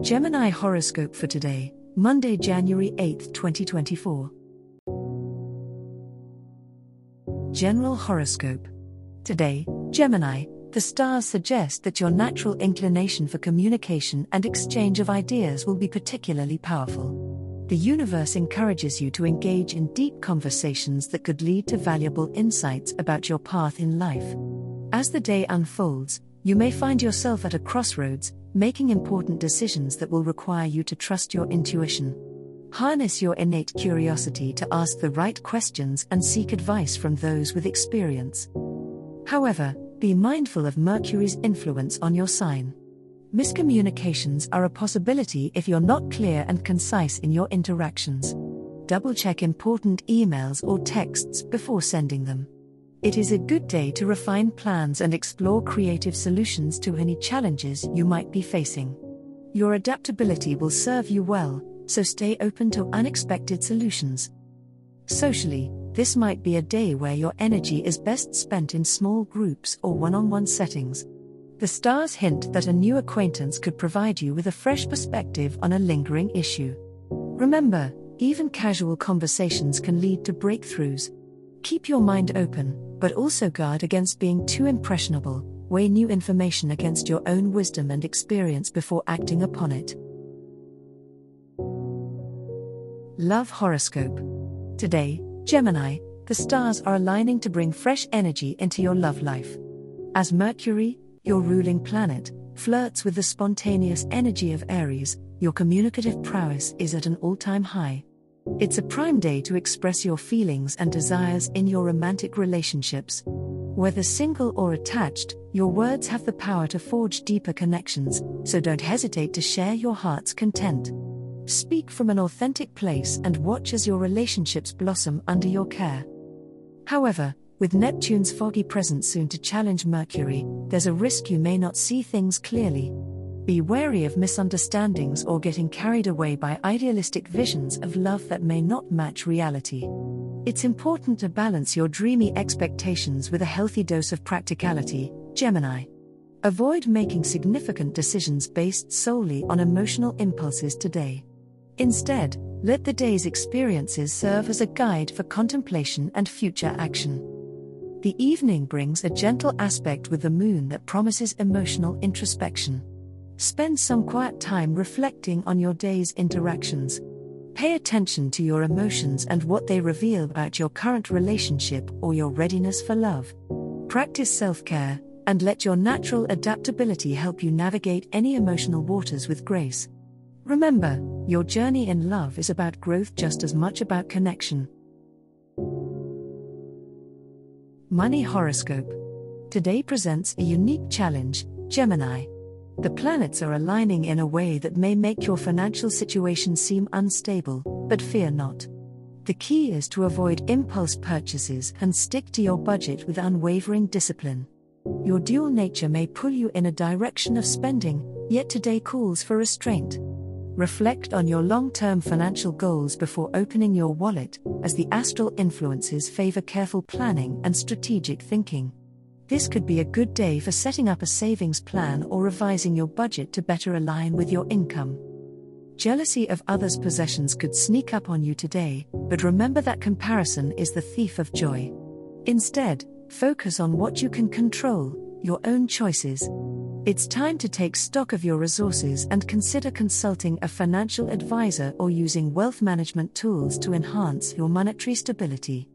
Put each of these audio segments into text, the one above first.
Gemini horoscope for today, Monday, January 8, 2024. General horoscope. Today, Gemini, the stars suggest that your natural inclination for communication and exchange of ideas will be particularly powerful. The universe encourages you to engage in deep conversations that could lead to valuable insights about your path in life. As the day unfolds, you may find yourself at a crossroads, making important decisions that will require you to trust your intuition. Harness your innate curiosity to ask the right questions and seek advice from those with experience. However, be mindful of Mercury's influence on your sign. Miscommunications are a possibility if you're not clear and concise in your interactions. Double check important emails or texts before sending them. It is a good day to refine plans and explore creative solutions to any challenges you might be facing. Your adaptability will serve you well, so stay open to unexpected solutions. Socially, this might be a day where your energy is best spent in small groups or one on one settings. The stars hint that a new acquaintance could provide you with a fresh perspective on a lingering issue. Remember, even casual conversations can lead to breakthroughs. Keep your mind open, but also guard against being too impressionable, weigh new information against your own wisdom and experience before acting upon it. Love Horoscope. Today, Gemini, the stars are aligning to bring fresh energy into your love life. As Mercury, your ruling planet, flirts with the spontaneous energy of Aries, your communicative prowess is at an all time high. It's a prime day to express your feelings and desires in your romantic relationships. Whether single or attached, your words have the power to forge deeper connections, so don't hesitate to share your heart's content. Speak from an authentic place and watch as your relationships blossom under your care. However, with Neptune's foggy presence soon to challenge Mercury, there's a risk you may not see things clearly. Be wary of misunderstandings or getting carried away by idealistic visions of love that may not match reality. It's important to balance your dreamy expectations with a healthy dose of practicality, Gemini. Avoid making significant decisions based solely on emotional impulses today. Instead, let the day's experiences serve as a guide for contemplation and future action. The evening brings a gentle aspect with the moon that promises emotional introspection. Spend some quiet time reflecting on your day's interactions. Pay attention to your emotions and what they reveal about your current relationship or your readiness for love. Practice self care, and let your natural adaptability help you navigate any emotional waters with grace. Remember, your journey in love is about growth just as much about connection. Money Horoscope. Today presents a unique challenge, Gemini. The planets are aligning in a way that may make your financial situation seem unstable, but fear not. The key is to avoid impulse purchases and stick to your budget with unwavering discipline. Your dual nature may pull you in a direction of spending, yet today calls for restraint. Reflect on your long term financial goals before opening your wallet, as the astral influences favor careful planning and strategic thinking. This could be a good day for setting up a savings plan or revising your budget to better align with your income. Jealousy of others' possessions could sneak up on you today, but remember that comparison is the thief of joy. Instead, focus on what you can control, your own choices. It's time to take stock of your resources and consider consulting a financial advisor or using wealth management tools to enhance your monetary stability.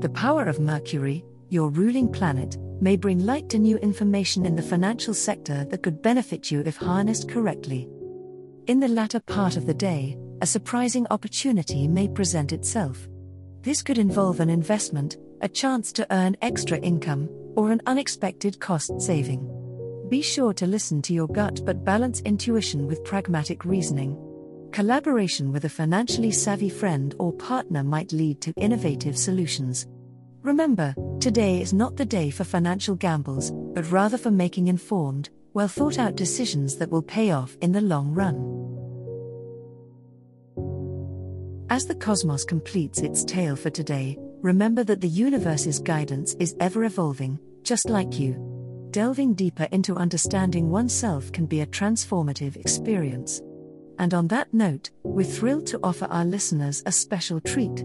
The power of Mercury, your ruling planet, may bring light to new information in the financial sector that could benefit you if harnessed correctly. In the latter part of the day, a surprising opportunity may present itself. This could involve an investment, a chance to earn extra income, or an unexpected cost saving. Be sure to listen to your gut but balance intuition with pragmatic reasoning. Collaboration with a financially savvy friend or partner might lead to innovative solutions. Remember, today is not the day for financial gambles, but rather for making informed, well thought out decisions that will pay off in the long run. As the cosmos completes its tale for today, remember that the universe's guidance is ever evolving, just like you. Delving deeper into understanding oneself can be a transformative experience. And on that note, we're thrilled to offer our listeners a special treat.